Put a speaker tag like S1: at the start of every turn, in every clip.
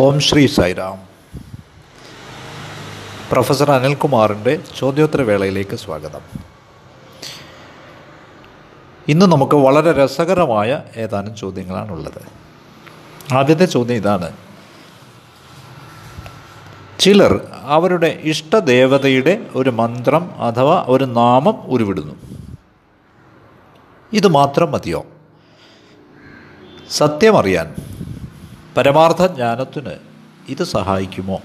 S1: ഓം Shri Sairam. Professor അനിൽകുമാറിന്റെ ചോദ്യോത്തരവേളയിലേക്ക് സ്വാഗതം. ഇന്ന് നമുക്ക് വളരെ രസകരമായ ഏതാനും ചോദ്യങ്ങളാണുള്ളത്. ആദ്യത്തെ ചോദ്യം ഇതാണ്. ചിലർ അവരുടെ ഇഷ്ടദേവതയുടെ ഒരു മന്ത്രം അഥവാ ഒരു നാമം ഉരുവിടുന്നു. ഇത് മാത്രം മതിയോ? സത്യമറിയാൻ പരമാർത്ഥ ജ്ഞാനത്തിന് ഇത് സഹായിക്കുമോ?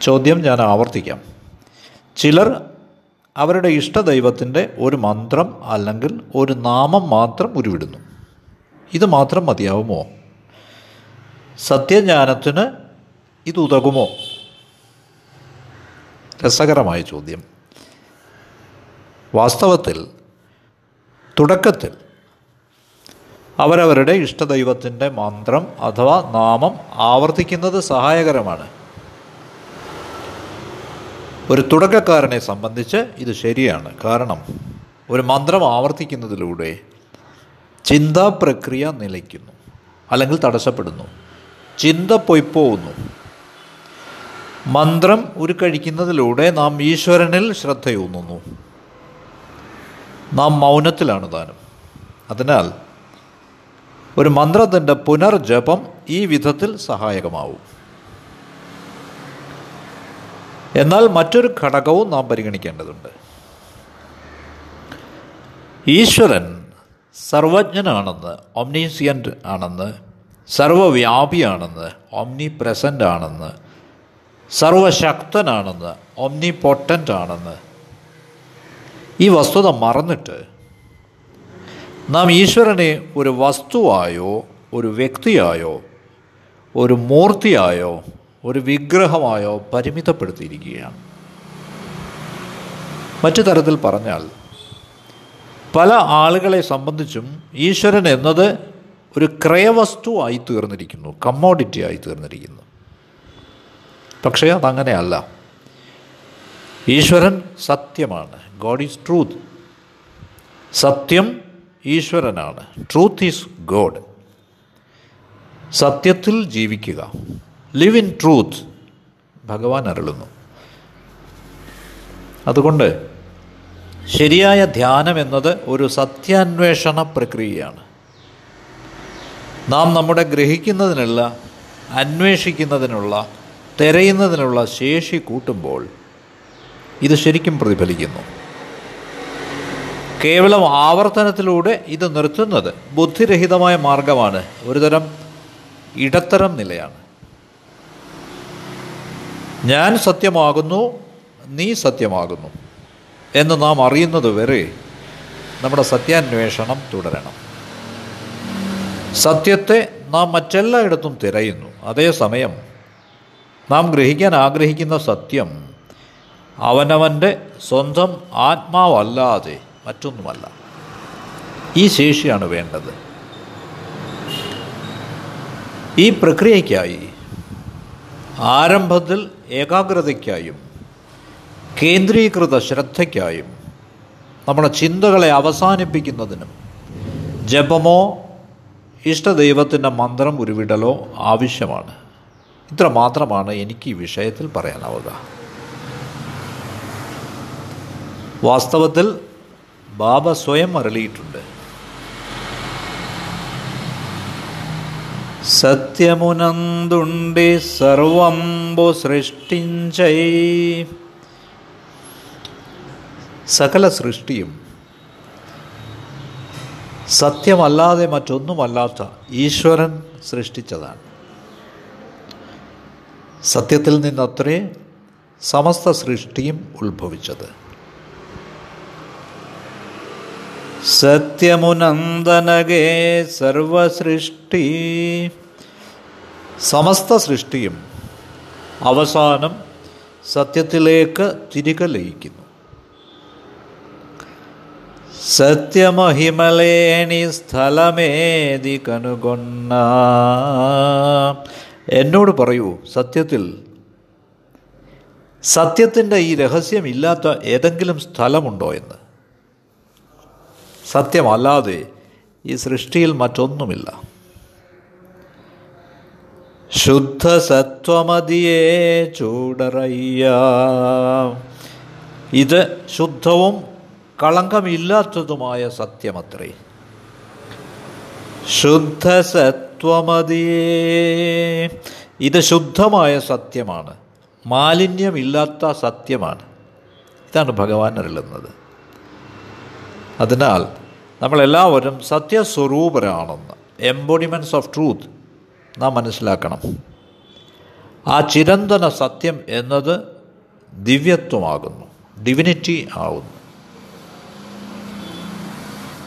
S1: ചോദ്യം ഞാൻ ആവർത്തിക്കാം. ചിലർ അവരുടെ ഇഷ്ടദൈവത്തിന്റെ ഒരു മന്ത്രം അല്ലെങ്കിൽ ഒരു നാമം മാത്രം ഉരുവിടുന്നു. ഇത് മാത്രം മതിയാവുമോ? സത്യജ്ഞാനത്തിന് ഇത് ഉതകുമോ? രസകരമായ ചോദ്യം. വാസ്തവത്തിൽ തുടക്കത്തിൽ അവരവരുടെ ഇഷ്ടദൈവത്തിന്റെ മന്ത്രം അഥവാ നാമം ആവർത്തിക്കുന്നത് സഹായകരമാണ്. ഒരു തുടക്കക്കാരനെ സംബന്ധിച്ച് ഇത് ശരിയാണ്. കാരണം ഒരു മന്ത്രം ആവർത്തിക്കുന്നതിലൂടെ ചിന്താ പ്രക്രിയ നിലയ്ക്കുന്നു. അല്ലെങ്കിൽ തടസ്സപ്പെടുന്നു. ചിന്ത പൊയ്പോകുന്നു മന്ത്രം ഉരുക്കഴിക്കുന്നതിലൂടെ നാം ഈശ്വരനിൽ ശ്രദ്ധയൂന്നുന്നു. നാം മൗനത്തിലാണ് താനും. അതിനാൽ ഒരു മന്ത്രത്തിന്റെ പുനർജപം ഈ വിധത്തിൽ സഹായകമാവും. എന്നാൽ മറ്റൊരു ഘടകവും നാം പരിഗണിക്കേണ്ടതുണ്ട്. ഈശ്വരൻ സർവജ്ഞനാണെന്ന് ഒംനീസിയന്റ് ആണെന്ന് സർവവ്യാപിയാണെന്ന് ഒംനി പ്രസന്റ് ആണെന്ന് സർവശക്തനാണെന്ന് ഒംനി പൊട്ടന്റ് ആണെന്ന് ഈ വസ്തുത മറന്നിട്ട് നാം ഈശ്വരനെ ഒരു വസ്തുവായോ ഒരു വ്യക്തിയായോ ഒരു മൂർത്തിയായോ ഒരു വിഗ്രഹമായോ പരിമിതപ്പെടുത്തിയിരിക്കുകയാണ്. മറ്റു തരത്തിൽ പറഞ്ഞാൽ പല ആളുകളെ സംബന്ധിച്ചും ഈശ്വരൻ എന്നത് ഒരു ക്രയവസ്തു ആയി തീർന്നിരിക്കുന്നു കമ്മോഡിറ്റി ആയി തീർന്നിരിക്കുന്നു. പക്ഷേ അതങ്ങനെയല്ല. ഈശ്വരൻ സത്യമാണ്. ഗോഡ് ഈസ് ട്രൂത്ത് സത്യം ഈശ്വരനാണ്. ട്രൂത്ത് ഈസ് ഗോഡ് സത്യത്തിൽ ജീവിക്കുക. ലിവ് ഇൻ ട്രൂത്ത് ഭഗവാൻ അരുളുന്നു. അതുകൊണ്ട് ശരിയായ ധ്യാനം എന്നത് ഒരു സത്യാന്വേഷണ പ്രക്രിയയാണ്. നാം നമ്മുടെ ഗ്രഹിക്കുന്നതിനുള്ള അന്വേഷിക്കുന്നതിനുള്ള തിരയുന്നതിനുള്ള ശേഷി കൂട്ടുമ്പോൾ ഇത് ശരിക്കും പ്രതിഫലിക്കുന്നു. കേവലം ആവർത്തനത്തിലൂടെ ഇത് നിർത്തുന്നത് ബുദ്ധിരഹിതമായ മാർഗമാണ്. ഒരുതരം ഇടത്തരം നിലയാണ്. ഞാൻ സത്യമാകുന്നു നീ സത്യമാകുന്നു എന്ന് നാം അറിയുന്നത് വരെ നമ്മുടെ സത്യാന്വേഷണം തുടരണം. സത്യത്തെ നാം മറ്റെല്ലായിടത്തും തിരയുന്നു. അതേസമയം നാം ഗ്രഹിക്കാൻ ആഗ്രഹിക്കുന്ന സത്യം അവനവന്റെ സ്വന്തം ആത്മാവല്ലാതെ മറ്റൊന്നുമല്ല. ഈ ശേഷിയാണ് വേണ്ടത്. ഈ പ്രക്രിയയ്ക്കായി ആരംഭത്തിൽ ഏകാഗ്രതയ്ക്കായും കേന്ദ്രീകൃത ശ്രദ്ധയ്ക്കായും നമ്മുടെ ചിന്തകളെ അവസാനിപ്പിക്കുന്നതിനും ജപമോ ഇഷ്ടദൈവത്തിന്റെ മന്ത്രം ഉരുവിടലോ ആവശ്യമാണ്. ഇത്ര മാത്രമാണ് എനിക്ക് ഈ വിഷയത്തിൽ പറയാനാവുക. വാസ്തവത്തിൽ ബാബ സ്വയം അരളിയിട്ടുണ്ട്. സത്യമുനന്തുണ്ടി സർവംബു സൃഷ്ടിഞ്ചൈ. സകല സൃഷ്ടിയും സത്യമല്ലാതെ മറ്റൊന്നുമല്ലാത്ത ഈശ്വരൻ സൃഷ്ടിച്ചതാണ്. സത്യത്തിൽ നിന്നത്രേ സമസ്ത സൃഷ്ടിയും ഉത്ഭവിച്ചത്. സത്യമുനന്ദനകേ സർവസൃഷ്ടി. സമസ്ത സൃഷ്ടിയും അവസാനം സത്യത്തിലേക്ക് തിരികെ ലയിക്കുന്നു. സത്യമഹിമലേണി സ്ഥലമേതി കനുകൊണ്ണ. എന്നോട് പറയൂ സത്യത്തിൽ സത്യത്തിന്റെ ഈ രഹസ്യമില്ലാത്ത ഏതെങ്കിലും സ്ഥലമുണ്ടോ എന്ന്? സത്യമല്ലാതെ ഈ സൃഷ്ടിയിൽ മറ്റൊന്നുമില്ല. ശുദ്ധ സത്വമതിയെ ചൂടറയ്യ. ഇത് ശുദ്ധവും കളങ്കമില്ലാത്തതുമായ സത്യമത്രേ. ശുദ്ധ സത്വമതിയേ ഇത് ശുദ്ധമായ സത്യമാണ്. മാലിന്യമില്ലാത്ത സത്യമാണ്. ഇതാണ് ഭഗവാൻ അരുളുന്നത്. അതിനാൽ നമ്മളെല്ലാവരും സത്യസ്വരൂപരാണെന്ന് എംബോഡിമെന്റ്സ് ഓഫ് ട്രൂത്ത് നാം മനസ്സിലാക്കണം. ആ ചിരന്തന സത്യം എന്നത് ദിവ്യത്വമാകുന്നു ഡിവിനിറ്റി ആകുന്നു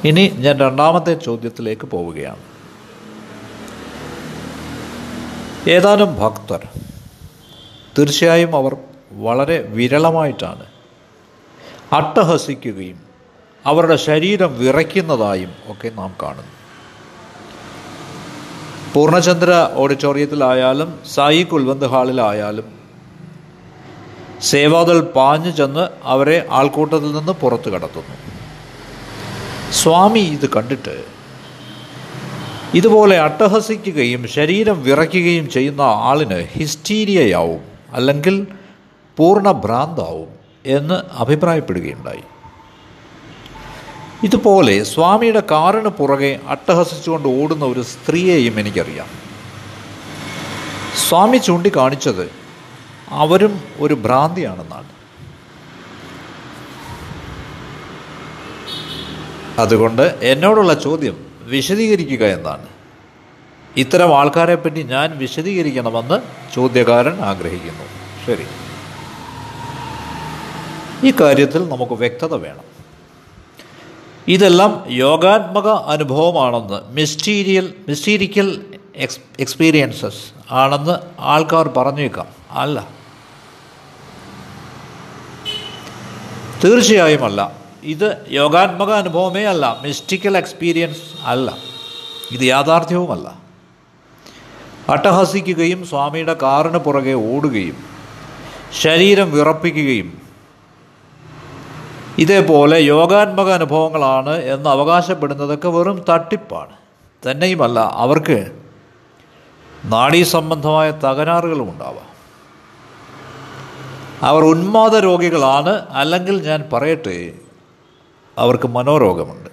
S1: ഇനി ഞാൻ രണ്ടാമത്തെ ചോദ്യത്തിലേക്ക് പോവുകയാണ്. ഏതാനും ഭക്തർ തീർച്ചയായും അവർ വളരെ വിരളമായിട്ടാണ് അട്ടഹസിക്കുകയും അവരുടെ ശരീരം വിറയ്ക്കുന്നതായും ഒക്കെ നാം കാണുന്നു. പൂർണചന്ദ്ര ഓഡിറ്റോറിയത്തിലായാലും സായി കുൽവന്ത് ഹാളിലായാലും സേവാദൾ പാഞ്ഞു ചെന്ന് അവരെ ആൾക്കൂട്ടത്തിൽ നിന്ന് പുറത്തു കടത്തുന്നു. സ്വാമി ഇത് കണ്ടിട്ട് ഇതുപോലെ അട്ടഹസിക്കുകയും ശരീരം വിറയ്ക്കുകയും ചെയ്യുന്ന ആളിന് ഹിസ്റ്റീരിയയാവും അല്ലെങ്കിൽ പൂർണ ഭ്രാന്താവും എന്ന് അഭിപ്രായപ്പെടുകയുണ്ടായി. ഇതുപോലെ സ്വാമിയുടെ കാറിന് പുറകെ അട്ടഹസിച്ചുകൊണ്ട് ഓടുന്ന ഒരു സ്ത്രീയെയും എനിക്കറിയാം. സ്വാമി ചൂണ്ടിക്കാണിച്ചത് അവരും ഒരു ഭ്രാന്തിയാണെന്നാണ്. അതുകൊണ്ട് എന്നോടുള്ള ചോദ്യം വിശദീകരിക്കുക എന്നാണ്. ഇത്തരം ആൾക്കാരെ പറ്റി ഞാൻ വിശദീകരിക്കണമെന്ന് ചോദ്യകാരൻ ആഗ്രഹിക്കുന്നു. ശരി. ഈ കാര്യത്തിൽ നമുക്ക് വ്യക്തത വേണം. ഇതെല്ലാം യോഗാത്മക അനുഭവമാണെന്ന് മിസ്റ്റീരിയൽ മിസ്റ്റീരിക്കൽ എക്സ് എക്സ്പീരിയൻസസ് ആണെന്ന് ആൾക്കാർ പറഞ്ഞേക്കാം. അല്ല. തീർച്ചയായും അല്ല. ഇത് യോഗാത്മക അനുഭവമേ അല്ല. മിസ്റ്റിക്കൽ എക്സ്പീരിയൻസ് അല്ല. ഇത് യാഥാർത്ഥ്യവുമല്ല. അട്ടഹസിക്കുകയും സ്വാമിയുടെ കാറിന് പുറകെ ഓടുകയും ശരീരം വിറപ്പിക്കുകയും ഇതേപോലെ യോഗാത്മക അനുഭവങ്ങളാണ് എന്ന് അവകാശപ്പെടുന്നതൊക്കെ വെറും തട്ടിപ്പാണ്. തന്നെയുമല്ല അവർക്ക് നാഡീ സംബന്ധമായ തകരാറുകളും ഉണ്ടാവാം. അവർ ഉന്മാദ രോഗികളാണ് അല്ലെങ്കിൽ ഞാൻ പറയട്ടെ അവർക്ക് മനോരോഗമുണ്ട്.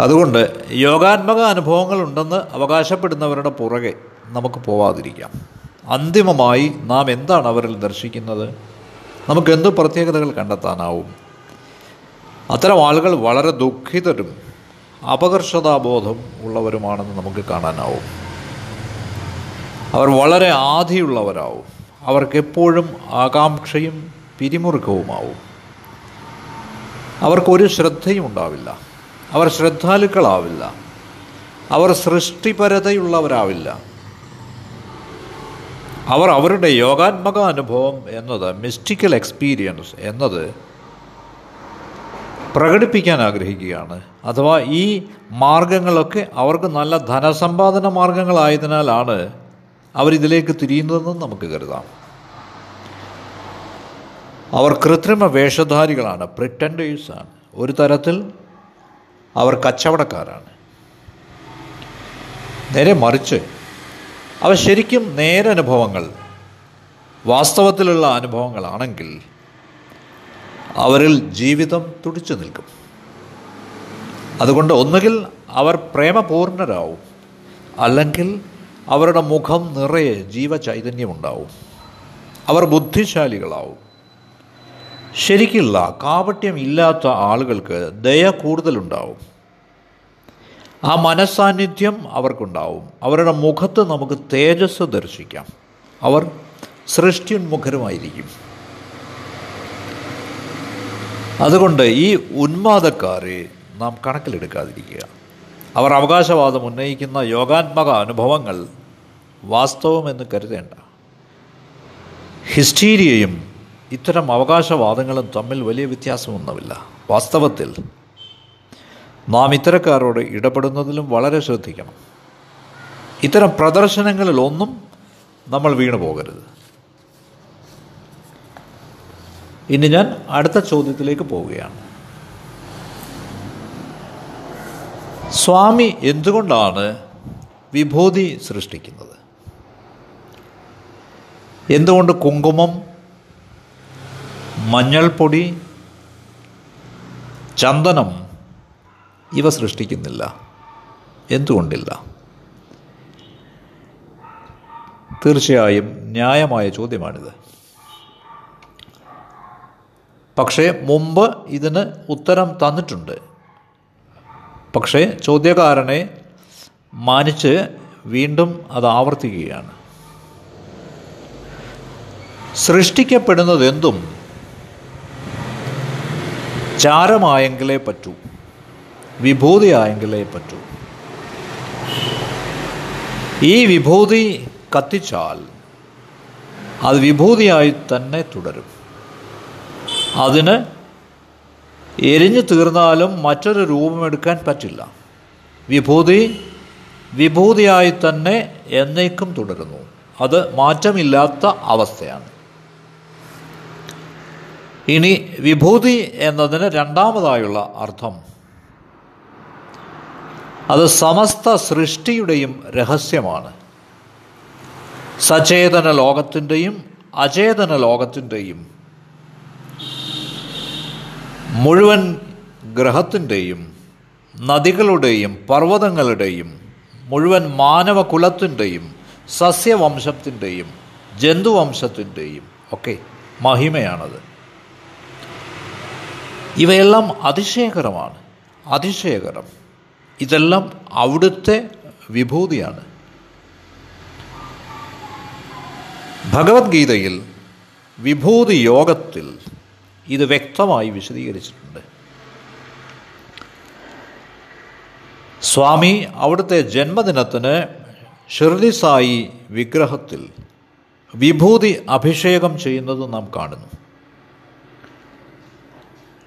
S1: അതുകൊണ്ട് യോഗാത്മക അനുഭവങ്ങൾ ഉണ്ടെന്ന് അവകാശപ്പെടുന്നവരുടെ പുറകെ നമുക്ക് പോവാതിരിക്കാം. അന്തിമമായി നാം എന്താണ് അവരിൽ ദർശിക്കുന്നത്? നമുക്ക് എന്ത് പ്രത്യേകതകൾ കണ്ടെത്താനാവും? അത്തരം ആളുകൾ വളരെ ദുഃഖിതരും അപകർഷതാബോധം ഉള്ളവരുമാണെന്ന് നമുക്ക് കാണാനാവും. അവർ വളരെ ആധിയുള്ളവരാവും. അവർക്കെപ്പോഴും ആകാംക്ഷയും പിരിമുറുക്കവുമാവും. അവർക്കൊരു ശ്രദ്ധയും ഉണ്ടാവില്ല. അവർ ശ്രദ്ധാലുക്കളാവില്ല. അവർ സൃഷ്ടിപരതയുള്ളവരാവില്ല. അവർ അവരുടെ യോഗാത്മക അനുഭവം എന്നത് മിസ്റ്റിക്കൽ എക്സ്പീരിയൻസ് എന്നത് പ്രകടിപ്പിക്കാൻ ആഗ്രഹിക്കുകയാണ്. അഥവാ ഈ മാർഗങ്ങളൊക്കെ അവർക്ക് നല്ല ധനസമ്പാദന മാർഗങ്ങളായതിനാലാണ് അവരിതിലേക്ക് തിരിയുന്നതെന്ന് നമുക്ക് കരുതാം. അവർ കൃത്രിമ വേഷധാരികളാണ് പ്രിറ്റൻഡേഴ്സാണ് ഒരു തരത്തിൽ അവർ കച്ചവടക്കാരാണ്. നേരെ മറിച്ച് അവ ശരിക്കും നേരനുഭവങ്ങൾ വാസ്തവത്തിലുള്ള അനുഭവങ്ങളാണെങ്കിൽ അവരിൽ ജീവിതം തുടിച്ചു നിൽക്കും. അതുകൊണ്ട് ഒന്നുകിൽ അവർ പ്രേമപൂർണരാവും അല്ലെങ്കിൽ അവരുടെ മുഖം നിറയെ ജീവചൈതന്യമുണ്ടാവും. അവർ ബുദ്ധിശാലികളാവും. ശരിക്കുള്ള കാപട്യം ഇല്ലാത്ത ആളുകൾക്ക് ദയ കൂടുതലുണ്ടാവും. ആ മനസാന്നിധ്യം അവർക്കുണ്ടാവും. അവരുടെ മുഖത്ത് നമുക്ക് തേജസ് ദർശിക്കാം. അവർ സൃഷ്ടിയുന്മുഖരുമായിരിക്കും. അതുകൊണ്ട് ഈ ഉന്മാദക്കാരെ നാം കണക്കിലെടുക്കാതിരിക്കുക. അവർ അവകാശവാദം ഉന്നയിക്കുന്ന യോഗാത്മക അനുഭവങ്ങൾ വാസ്തവമെന്ന് കരുതേണ്ട. ഹിസ്റ്റീരിയയും ഇത്തരം അവകാശവാദങ്ങളും തമ്മിൽ വലിയ വ്യത്യാസമൊന്നുമില്ല. വാസ്തവത്തിൽ നാം ഇത്തരക്കാരോട് ഇടപെടുന്നതിലും വളരെ ശ്രദ്ധിക്കണം. ഇത്തരം പ്രദർശനങ്ങളിലൊന്നും നമ്മൾ വീണു പോകരുത്. ഇനി ഞാൻ അടുത്ത ചോദ്യത്തിലേക്ക് പോവുകയാണ്. സ്വാമി എന്തുകൊണ്ടാണ് വിഭൂതി സൃഷ്ടിക്കുന്നത്? എന്തുകൊണ്ട് കുങ്കുമം മഞ്ഞൾപ്പൊടി ചന്ദനം ഇവ സൃഷ്ടിക്കുന്നില്ല. എന്തുകൊണ്ടില്ല? തീർച്ചയായും ന്യായമായ ചോദ്യമാണിത്. പക്ഷേ മുമ്പ് ഇതിന് ഉത്തരം തന്നിട്ടുണ്ട്. പക്ഷേ ചോദ്യകാരനെ മാനിച്ച് വീണ്ടും അത് ആവർത്തിക്കുകയാണ്. സൃഷ്ടിക്കപ്പെടുന്നതെന്തും ചാരമായെങ്കിലേ പറ്റൂ. വിഭൂതിയായെങ്കിലേ പറ്റൂ. ഈ വിഭൂതി കത്തിച്ചാൽ അത് വിഭൂതിയായി തന്നെ തുടരും. അതിന് എരിഞ്ഞു തീർന്നാലും മറ്റൊരു രൂപമെടുക്കാൻ പറ്റില്ല. വിഭൂതി വിഭൂതിയായി തന്നെ എന്നേക്കും തുടരുന്നു. അത് മാറ്റമില്ലാത്ത അവസ്ഥയാണ്. ഇനി വിഭൂതി എന്നതിന് രണ്ടാമതായുള്ള അർത്ഥം അത് സമസ്ത സൃഷ്ടിയുടെയും രഹസ്യമാണ്. സചേതന ലോകത്തിന്റെയും അചേതന ലോകത്തിന്റെയും മുഴുവൻ ഗ്രഹത്തിന്റെയും നദികളുടെയും പർവതങ്ങളുടെയും മുഴുവൻ മാനവകുലത്തിന്റെയും സസ്യവംശത്തിന്റെയും ജന്തുവംശത്തിന്റെയും ഒക്കെ മഹിമയാണത്. ഇവയെല്ലാം അതിശയകരമാണ്. അതിശയകരം. ഇതെല്ലാം അവിടുത്തെ വിഭൂതിയാണ്. ഭഗവത്ഗീതയിൽ വിഭൂതി യോഗത്തിൽ ഇത് വ്യക്തമായി വിശദീകരിച്ചിട്ടുണ്ട്. സ്വാമി അവിടുത്തെ ജന്മദിനത്തിന് ഷിർലി സായി വിഗ്രഹത്തിൽ വിഭൂതി അഭിഷേകം ചെയ്യുന്നത് നാം കാണുന്നു.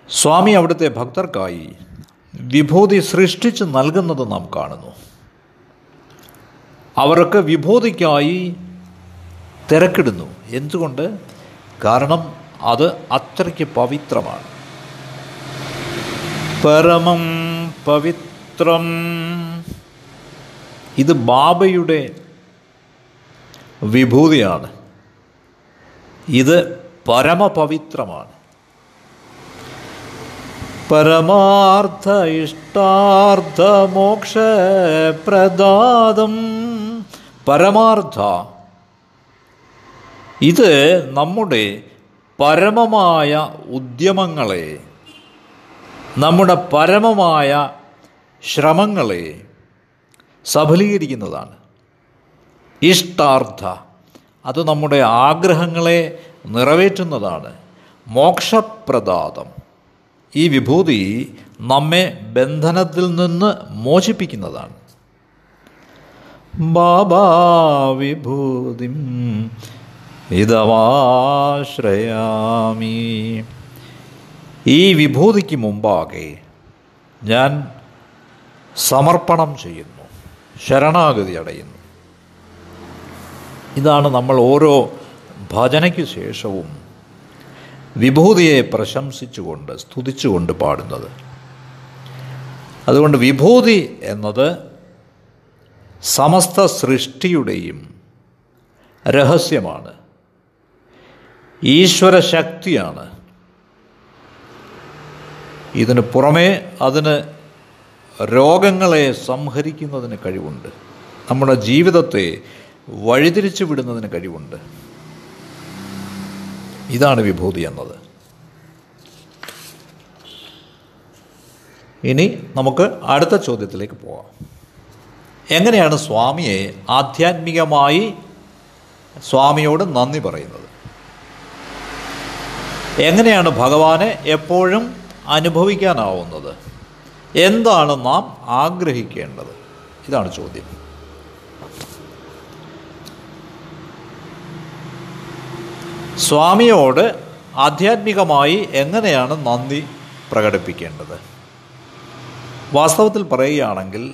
S1: സ്വാമി അവിടുത്തെ ഭക്തർക്കായി വിഭൂതി സൃഷ്ടിച്ച് നൽകുന്നത് നാം കാണുന്നു. അവർക്ക് വിഭൂതിക്കായി തിരക്കിടുന്നു. എന്തുകൊണ്ട്? കാരണം അത് അത്രയ്ക്ക് പവിത്രമാണ്. പരമം പവിത്രം. ഇത് ബാബയുടെ വിഭൂതിയാണ്. ഇത് പരമപവിത്രമാണ്. പരമാർത്ഥ ഇഷ്ടാർത്ഥ മോക്ഷ പ്രദാതം. പരമാർത്ഥ. ഇത് നമ്മുടെ പരമമായ ഉദ്യമങ്ങളെ നമ്മുടെ പരമമായ ശ്രമങ്ങളെ സഫലീകരിക്കുന്നതാണ്. ഇഷ്ടാർത്ഥ. അത് നമ്മുടെ ആഗ്രഹങ്ങളെ നിറവേറ്റുന്നതാണ്. മോക്ഷപ്രദാതം. ഈ വിഭൂതി നമ്മെ ബന്ധനത്തിൽ നിന്ന് മോചിപ്പിക്കുന്നതാണ്. ബാബാ വിഭൂതിം ഇതവാശ്രയാമി. ഈ വിഭൂതിക്ക് മുമ്പാകെ ഞാൻ സമർപ്പണം ചെയ്യുന്നു ശരണാഗതി അടയുന്നു. ഇതാണ് നമ്മൾ ഓരോ ഭജനയ്ക്ക് ശേഷവും വിഭൂതിയെ പ്രശംസിച്ചുകൊണ്ട് സ്തുതിച്ചുകൊണ്ട് പാടുന്നത്. അതുകൊണ്ട് വിഭൂതി എന്നത് സമസ്ത സൃഷ്ടിയുടെയും രഹസ്യമാണ്. ഈശ്വര ശക്തിയാണ്. ഇതിന് പുറമേ അതിന് രോഗങ്ങളെ സംഹരിക്കുന്നതിന് കഴിവുണ്ട്. നമ്മുടെ ജീവിതത്തെ വഴിതിരിച്ചു വിടുന്നതിന് കഴിവുണ്ട്. ഇതാണ് വിഭൂതി എന്നത്. ഇനി നമുക്ക് അടുത്ത ചോദ്യത്തിലേക്ക് പോകാം എങ്ങനെയാണ് സ്വാമിയെ ആധ്യാത്മികമായി സ്വാമിയോട് നന്ദി പറയുന്നത്? എങ്ങനെയാണ് ഭഗവാനെ എപ്പോഴും അനുഭവിക്കാനാവുന്നത്? എന്താണ് നാം ആഗ്രഹിക്കേണ്ടത്? ഇതാണ് ചോദ്യം. സ്വാമിയോട് ആധ്യാത്മികമായി എങ്ങനെയാണ് നന്ദി പ്രകടിപ്പിക്കേണ്ടത്? വാസ്തവത്തിൽ പറയുകയാണെങ്കിൽ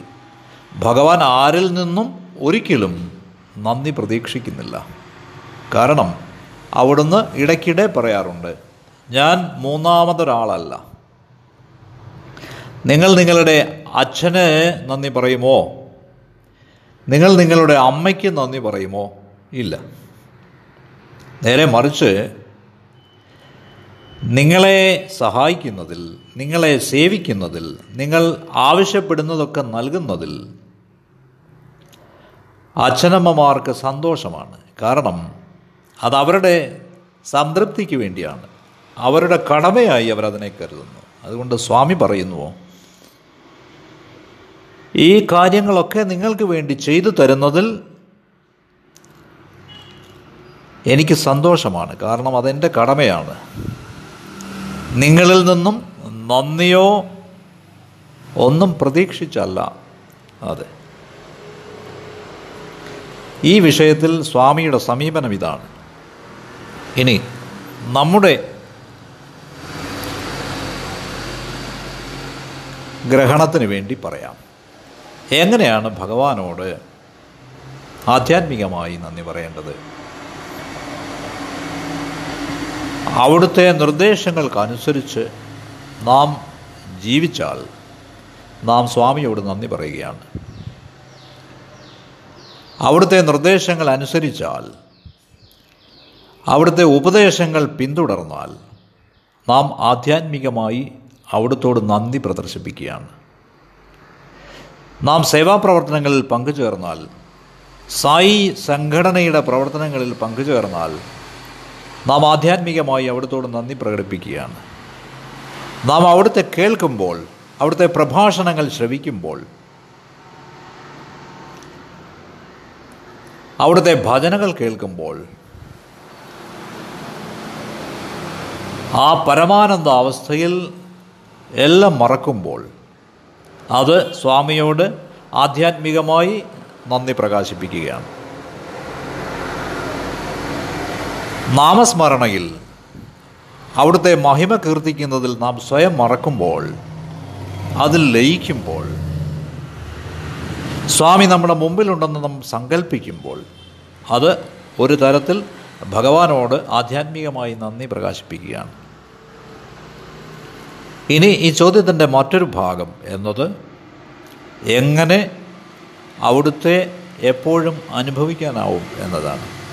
S1: ഭഗവാൻ ആരിൽ നിന്നും ഒരിക്കലും നന്ദി പ്രതീക്ഷിക്കുന്നില്ല. കാരണം അവിടുന്ന് ഇടയ്ക്കിടെ പറയാറുണ്ട് ഞാൻ മൂന്നാമതൊരാളല്ല. നിങ്ങൾ നിങ്ങളുടെ അച്ഛന് നന്ദി പറയുമോ? നിങ്ങൾ നിങ്ങളുടെ അമ്മയ്ക്ക് നന്ദി പറയുമോ? ഇല്ല. നേരെ മറിച്ച് നിങ്ങളെ സഹായിക്കുന്നതിൽ നിങ്ങളെ സേവിക്കുന്നതിൽ നിങ്ങൾ ആവശ്യപ്പെടുന്നതൊക്കെ നൽകുന്നതിൽ അച്ഛനമ്മമാർക്ക് സന്തോഷമാണ്. കാരണം അത് അവരുടെ സംതൃപ്തിക്ക് വേണ്ടിയാണ്. അവരുടെ കടമയായി അവരതിനെ കരുതുന്നു. അതുകൊണ്ട് സ്വാമി പറയുന്നുവോ ഈ കാര്യങ്ങളൊക്കെ നിങ്ങൾക്ക് വേണ്ടി ചെയ്തു തരുന്നതിൽ എനിക്ക് സന്തോഷമാണ്. കാരണം അതെന്റെ കടമയാണ്. നിങ്ങളിൽ നിന്നും നന്ദിയോ ഒന്നും പ്രതീക്ഷിച്ചല്ല. അതെ. ഈ വിഷയത്തിൽ സ്വാമിയുടെ സമീപനം ഇതാണ്. ഇനി നമ്മുടെ ഗ്രഹണത്തിന് വേണ്ടി പറയാം. എങ്ങനെയാണ് ഭഗവാനോട് ആധ്യാത്മികമായി നന്ദി പറയേണ്ടത്? അവിടുത്തെ നിർദ്ദേശങ്ങൾക്കനുസരിച്ച് നാം ജീവിച്ചാൽ നാം സ്വാമിയോട് നന്ദി പറയുകയാണ്. അവിടുത്തെ നിർദ്ദേശങ്ങൾ അനുസരിച്ചാൽ അവിടുത്തെ ഉപദേശങ്ങൾ പിന്തുടർന്നാൽ നാം ആധ്യാത്മികമായി അവിടുത്തോട് നന്ദി പ്രദർശിപ്പിക്കുകയാണ്. നാം സേവാപ്രവർത്തനങ്ങളിൽ പങ്കുചേർന്നാൽ സായി സംഘടനയുടെ പ്രവർത്തനങ്ങളിൽ പങ്കുചേർന്നാൽ നാം ആധ്യാത്മികമായി അവിടുത്തോട് നന്ദി പ്രകടിപ്പിക്കുകയാണ്. നാം അവിടുത്തെ കേൾക്കുമ്പോൾ അവിടുത്തെ പ്രഭാഷണങ്ങൾ ശ്രവിക്കുമ്പോൾ അവിടുത്തെ ഭജനകൾ കേൾക്കുമ്പോൾ ആ പരമാനന്ദ അവസ്ഥയിൽ എല്ലാം മറക്കുമ്പോൾ അത് സ്വാമിയോട് ആധ്യാത്മികമായി നന്ദി പ്രകാശിപ്പിക്കുകയാണ്. നാമസ്മരണയിൽ അവിടുത്തെ മഹിമ കീർത്തിക്കുന്നതിൽ നാം സ്വയം മറക്കുമ്പോൾ അതിൽ ലയിക്കുമ്പോൾ സ്വാമി നമ്മുടെ മുമ്പിലുണ്ടെന്ന് നാം സങ്കല്പിക്കുമ്പോൾ അത് ഒരു തരത്തിൽ ഭഗവാനോട് ആധ്യാത്മികമായി നന്ദി പ്രകാശിപ്പിക്കുകയാണ്. ഇനി ഈ ചോദ്യത്തിന്റെ മറ്റൊരു ഭാഗം എന്നത് എങ്ങനെ അവിടുത്തെ എപ്പോഴും അനുഭവിക്കാനാവും എന്നതാണ്.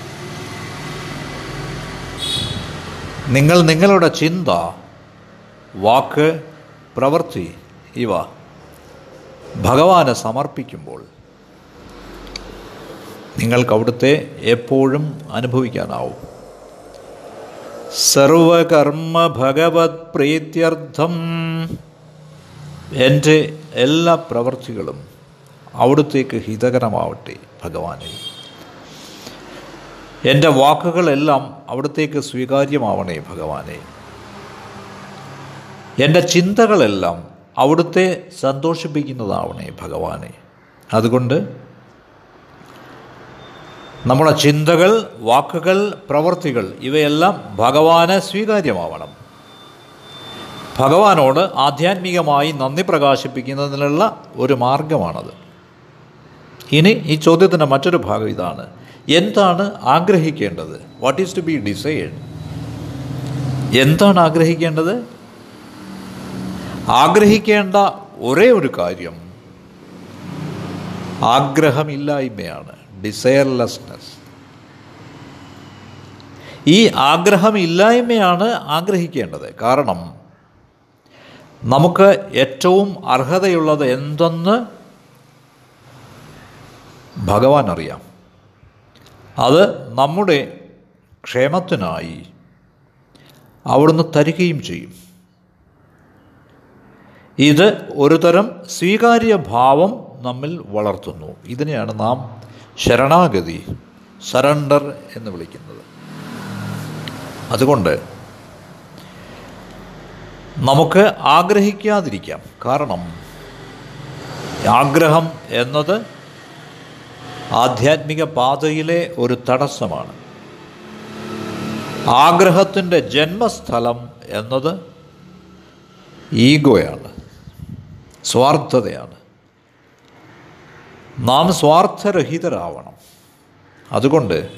S1: നിങ്ങൾ നിങ്ങളുടെ ചിന്ത വാക്ക് പ്രവൃത്തി ഇവ ഭഗവാന് സമർപ്പിക്കുമ്പോൾ നിങ്ങൾക്ക് അവിടുത്തെ എപ്പോഴും അനുഭവിക്കാനാവും. സർവകർമ്മ ഭഗവത് പ്രീത്യർത്ഥം. എന്റെ എല്ലാ പ്രവൃത്തികളും അവിടുത്തേക്ക് ഹിതകരമാവട്ടെ ഭഗവാനെ. എന്റെ വാക്കുകളെല്ലാം അവിടത്തേക്ക് സ്വീകാര്യമാവണേ ഭഗവാനെ. എന്റെ ചിന്തകളെല്ലാം അവിടുത്തെ സന്തോഷിപ്പിക്കുന്നതാവണേ ഭഗവാനെ. അതുകൊണ്ട് നമ്മുടെ ചിന്തകൾ വാക്കുകൾ പ്രവൃത്തികൾ ഇവയെല്ലാം ഭഗവാന് സ്വീകാര്യമാവണം. ഭഗവാനോട് ആധ്യാത്മികമായി നന്ദി പ്രകാശിപ്പിക്കുന്നതിനുള്ള ഒരു മാർഗമാണത്. ഇനി ഈ ചോദ്യത്തിന്റെ മറ്റൊരു ഭാഗം ഇതാണ്. എന്താണ് ആഗ്രഹിക്കേണ്ടത്? What is to be decide എന്താണ് ആഗ്രഹിക്കേണ്ടത്? ആഗ്രഹിക്കേണ്ട ഒരേ ഒരു കാര്യം ആഗ്രഹമില്ലായ്മയാണ് ഡിസയർലെസ്നെസ് ഈ ആഗ്രഹമില്ലായ്മയാണ് ആഗ്രഹിക്കേണ്ടത്. കാരണം നമുക്ക് ഏറ്റവും അർഹതയുള്ളത് എന്തെന്ന് ഭഗവാൻ അറിയാം അത് നമ്മുടെ ക്ഷേമത്തിനായി അവിടുന്ന് തരികയും ചെയ്യും. ഇത് ഒരു തരം സ്വീകാര്യ ഭാവം നമ്മിൽ വളർത്തുന്നു. ഇതിനെയാണ് നാം ശരണാഗതി സറണ്ടർ എന്ന് വിളിക്കുന്നത്. അതുകൊണ്ട് നമുക്ക് ആഗ്രഹിക്കാതിരിക്കാം. കാരണം ആഗ്രഹം എന്നത് ആധ്യാത്മിക പാതയിലെ ഒരു തടസ്സമാണ്. ആഗ്രഹത്തിന്റെ ജന്മസ്ഥലം എന്നത് ഈഗോയാണ് സ്വാർത്ഥതയാണ്. നാം സ്വാർത്ഥരഹിതരാവണം. അതുകൊണ്ട്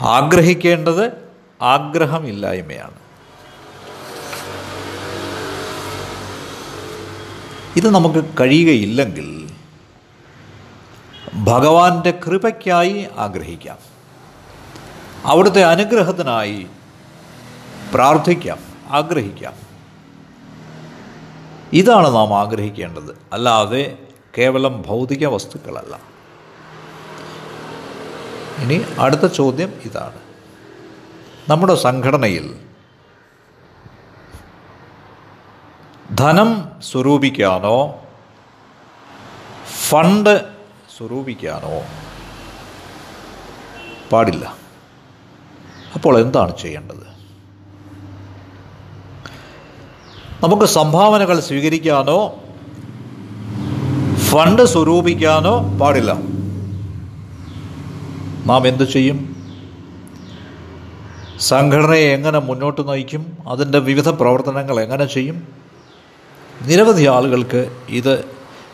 S1: ആഗ്രഹിക്കേണ്ടത് ആഗ്രഹമില്ലായ്മയാണ്. ഇത് നമുക്ക് കഴിയുകയില്ലെങ്കിൽ ഭഗവാന്റെ കൃപയ്ക്കായി ആഗ്രഹിക്കാം. അവിടുത്തെ അനുഗ്രഹത്തിനായി പ്രാർത്ഥിക്കാം ആഗ്രഹിക്കാം. ഇതാണ് നാം ആഗ്രഹിക്കേണ്ടത്. അല്ലാതെ കേവലം ഭൗതിക വസ്തുക്കളല്ല. ഇനി അടുത്ത ചോദ്യം ഇതാണ്. നമ്മുടെ സംഘടനയിൽ ധനം സ്വരൂപിക്കാനോ ഫണ്ട് സ്വരൂപിക്കാനോ പാടില്ല. അപ്പോൾ എന്താണ് ചെയ്യേണ്ടത്? നമുക്ക് സംഭാവനകൾ സ്വീകരിക്കാനോ ഫണ്ട് സ്വരൂപിക്കാനോ പാടില്ല. നാം എന്തു ചെയ്യും? സംഘടനയെ എങ്ങനെ മുന്നോട്ട് നയിക്കും? അതിന്റെ വിവിധ പ്രവർത്തനങ്ങൾ എങ്ങനെ ചെയ്യും? നിരവധി ആളുകൾക്ക് ഇത്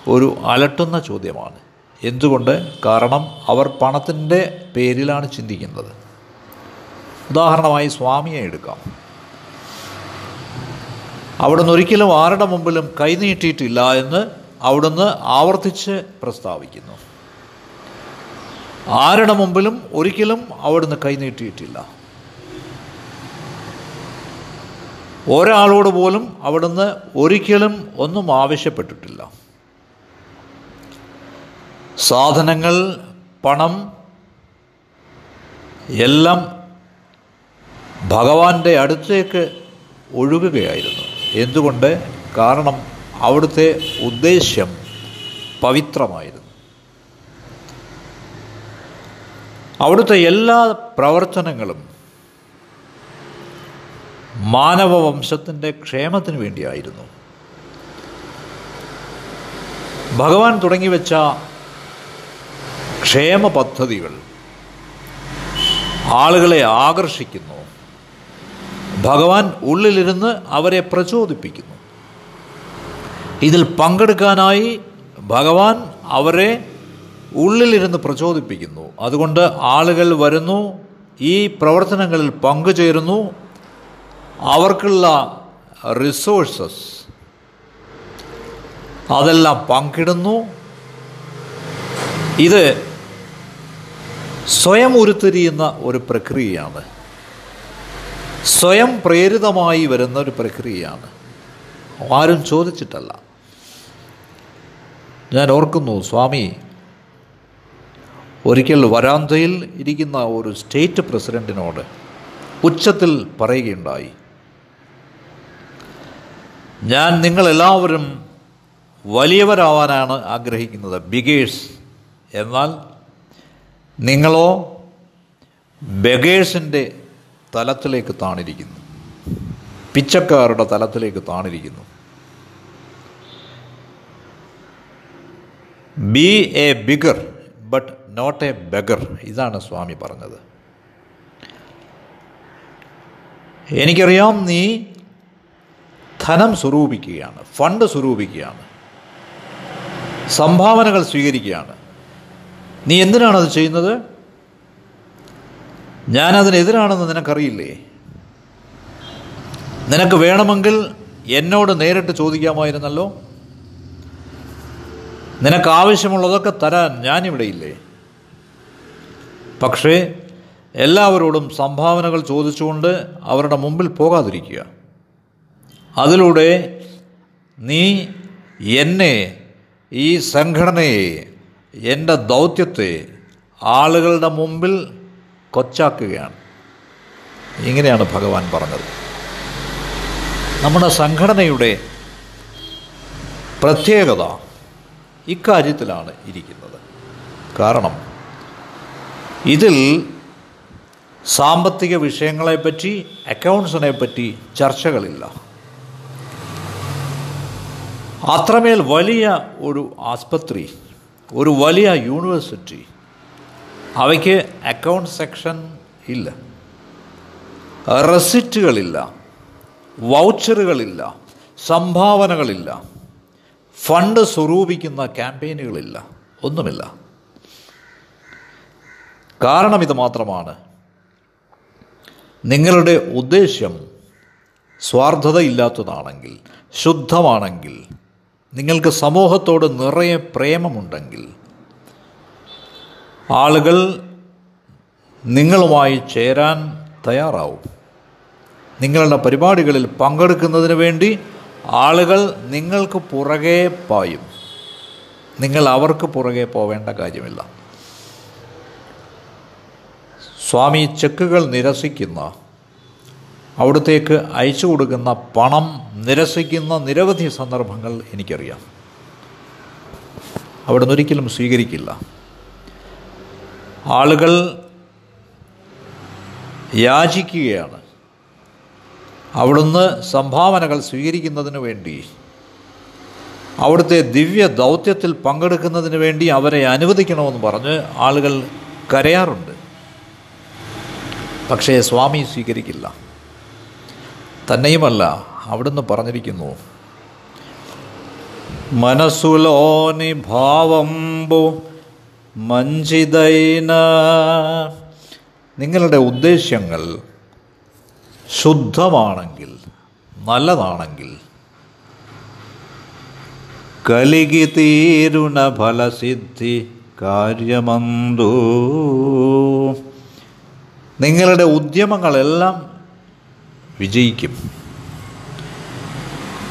S1: ഒരു അലട്ടുന്ന ചോദ്യമാണ്. എന്തുകൊണ്ട്? കാരണം അവർ പണത്തിന്റെ പേരിലാണ് ചിന്തിക്കുന്നത്. ഉദാഹരണമായി സ്വാമിയെ എടുക്കാം. അവിടുന്ന് ഒരിക്കലും ആരുടെ മുമ്പിലും കൈനീട്ടിയിട്ടില്ല എന്ന് അവിടുന്ന് ആവർത്തിച്ച് പ്രസ്താവിക്കുന്നു. ആരുടെ മുമ്പിലും ഒരിക്കലും അവിടുന്ന് കൈനീട്ടിയിട്ടില്ല ഒരാളോട് പോലും അവിടുന്ന് ഒരിക്കലും ഒന്നും ആവശ്യപ്പെട്ടിട്ടില്ല. സാധനങ്ങൾ പണം എല്ലാം ഭഗവാന്റെ അടുത്തേക്ക് ഒഴുകുകയായിരുന്നു. എന്തുകൊണ്ട്? കാരണം അവിടുത്തെ ഉദ്ദേശ്യം പവിത്രമായിരുന്നു. അവിടുത്തെ എല്ലാ പ്രവർത്തനങ്ങളും മാനവവംശത്തിന്റെ ക്ഷേമത്തിന് വേണ്ടിയായിരുന്നു. ഭഗവാൻ തുടങ്ങിവെച്ച ക്ഷേമ പദ്ധതികൾ ആളുകളെ ആകർഷിക്കുന്നു. ഭഗവാൻ ഉള്ളിലിരുന്ന് അവരെ പ്രചോദിപ്പിക്കുന്നു. ഇതിൽ പങ്കെടുക്കാനായി ഭഗവാൻ അവരെ ഉള്ളിലിരുന്ന് പ്രചോദിപ്പിക്കുന്നു. അതുകൊണ്ട് ആളുകൾ വരുന്നു ഈ പ്രവർത്തനങ്ങളിൽ പങ്കുചേരുന്നു. അവർക്കുള്ള റിസോഴ്സസ് അതെല്ലാം പങ്കിടുന്നു. ഇത് സ്വയം ഉരുത്തിരിയുന്ന ഒരു പ്രക്രിയയാണ്. സ്വയം പ്രേരിതമായി വരുന്ന ഒരു പ്രക്രിയയാണ്. ആരും ചോദിച്ചിട്ടല്ല. ഞാൻ ഓർക്കുന്നു സ്വാമി ഒരിക്കൽ വരാന്തയിൽ ഇരിക്കുന്ന ഒരു സ്റ്റേറ്റ് പ്രസിഡന്റിനോട് ഉച്ചത്തിൽ പറയുകയുണ്ടായി. ഞാൻ നിങ്ങളെല്ലാവരും വലിയവരാവാനാണ് ആഗ്രഹിക്കുന്നത് ബിഗേഴ്സ്. എന്നാൽ നിങ്ങളോ ബഗേഴ്സിന്റെ തലത്തിലേക്ക് താണിരിക്കുന്നു. പിച്ചക്കാരുടെ തലത്തിലേക്ക് താണിരിക്കുന്നു. Be a beggar but not a bugger ഇതാണ് സ്വാമി പറഞ്ഞത്. എനിക്കറിയാം നീ ധനം സ്വരൂപിക്കുകയാണ് ഫണ്ട് സ്വരൂപിക്കുകയാണ് സംഭാവനകൾ സ്വീകരിക്കുകയാണ്. നീ എന്തിനാണത് ചെയ്യുന്നത്? ഞാനതിനെതിരാണെന്ന് നിനക്കറിയില്ലേ? നിനക്ക് വേണമെങ്കിൽ എന്നോട് നേരിട്ട് ചോദിക്കാമായിരുന്നല്ലോ? നിനക്ക് ആവശ്യമുള്ളതൊക്കെ തരാൻ ഞാനിവിടെയില്ലേ? പക്ഷേ എല്ലാവരോടും സംഭാവനകൾ ചോദിച്ചുകൊണ്ട് അവരുടെ മുമ്പിൽ പോകാതിരിക്കുക. അതിലൂടെ നീ എന്നെ ഈ സംഘടനയെ എന്റെ ദൗത്യത്തെ ആളുകളുടെ മുമ്പിൽ കൊച്ചാക്കുകയാണ്. ഇങ്ങനെയാണ് ഭഗവാൻ പറഞ്ഞത്. നമ്മുടെ സംഘടനയുടെ പ്രത്യേകത ഇക്കാര്യത്തിലാണ് ഇരിക്കുന്നത്. കാരണം ഇതിൽ സാമ്പത്തിക വിഷയങ്ങളെപ്പറ്റി അക്കൗണ്ട്സിനെ പറ്റി ചർച്ചകളില്ല. അത്രമേൽ വലിയ ഒരു ആസ്പത്രി ഒരു വലിയ യൂണിവേഴ്സിറ്റി അവയ്ക്ക് അക്കൗണ്ട് സെക്ഷൻ ഇല്ല. റെസിറ്റുകളില്ല. വൗച്ചറുകളില്ല. സംഭാവനകളില്ല. ഫണ്ട് സ്വരൂപിക്കുന്ന ക്യാമ്പയിനുകളില്ല. ഒന്നുമില്ല. കാരണം ഇത് മാത്രമാണ്. നിങ്ങളുടെ ഉദ്ദേശ്യം സ്വാർത്ഥതയില്ലാത്തതാണെങ്കിൽ ശുദ്ധമാണെങ്കിൽ നിങ്ങൾക്ക് സമൂഹത്തോട് നിറയെ പ്രേമമുണ്ടെങ്കിൽ ആളുകൾ നിങ്ങളുമായി ചേരാൻ തയ്യാറാവും. നിങ്ങളുടെ പരിപാടികളിൽ പങ്കെടുക്കുന്നതിന് വേണ്ടി ആളുകൾ നിങ്ങൾക്ക് പുറകെ പായും. നിങ്ങൾ അവർക്ക് പുറകെ പോവേണ്ട കാര്യമില്ല. സ്വാമി ചെക്കുകൾ നിരസിക്കുന്ന അവിടത്തേക്ക് അയച്ചു കൊടുക്കുന്ന പണം നിരസിക്കുന്ന നിരവധി സന്ദർഭങ്ങൾ എനിക്കറിയാം. അവിടെ ഒരിക്കലും സ്വീകരിക്കില്ല. ആളുകൾ യാചിക്കുകയാണ്. അവിടുന്ന് സംഭാവനകൾ സ്വീകരിക്കുന്നതിന് വേണ്ടി അവിടുത്തെ ദിവ്യ ദൗത്യത്തിൽ പങ്കെടുക്കുന്നതിന് വേണ്ടി അവരെ അനുവദിക്കണമെന്ന് പറഞ്ഞ് ആളുകൾ കരയാറുണ്ട്. പക്ഷേ സ്വാമി സ്വീകരിക്കില്ല. തന്നെയുമല്ല അവിടുന്ന് പറഞ്ഞിരിക്കുന്നു മനസ്സുലോനി ഭാവംബു മഞ്ചിതൈന. നിങ്ങളുടെ ഉദ്ദേശ്യങ്ങൾ ശുദ്ധമാണെങ്കിൽ നല്ലതാണെങ്കിൽ കലികി തീരുണ ഫലസിദ്ധി കാര്യമന്തു. നിങ്ങളുടെ ഉദ്യമങ്ങളെല്ലാം വിജയിക്കും.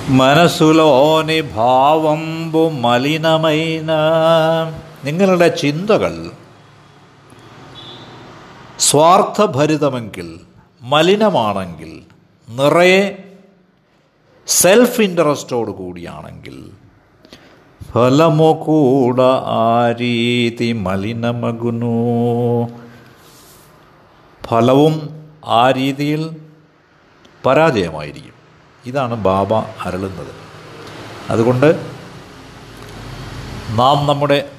S1: മനസ്സുലോനി ഭാവംബു മലിനമൈന. നിങ്ങളുടെ ചിന്തകൾ സ്വാർത്ഥഭരിതമെങ്കിൽ മലിനമാണെങ്കിൽ നിറയെ സെൽഫ് ഇൻട്രസ്റ്റോട് കൂടിയാണെങ്കിൽ ഫലമോ കൂട ആരീതി രീതി മലിനമകുന്നു. ഫലവും ആ രീതിയിൽ പരാജയമായിരിക്കും. ഇതാണ് ബാബ അരളുന്നത്. അതുകൊണ്ട് നാം നമ്മുടെ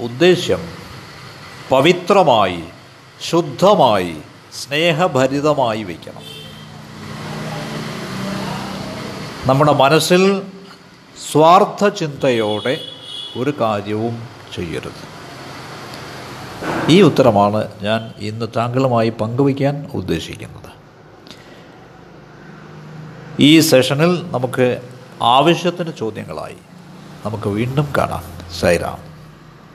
S1: ഉദ്ദേശ്യം പവിത്രമായി ശുദ്ധമായി സ്നേഹഭരിതമായി വയ്ക്കണം. നമ്മുടെ മനസ്സിൽ സ്വാർത്ഥ ചിന്തയോടെ ഒരു കാര്യവും ചെയ്യരുത്. ഈ ഉത്തരമാണ് ഞാൻ ഇന്ന് താങ്കളുമായി പങ്കുവയ്ക്കാൻ ഉദ്ദേശിക്കുന്നത്. ഈ സെഷനിൽ നമുക്ക് ആവശ്യത്തിന് ചോദ്യങ്ങളായി നമുക്ക് വീണ്ടും കാണാം. സൈറാം.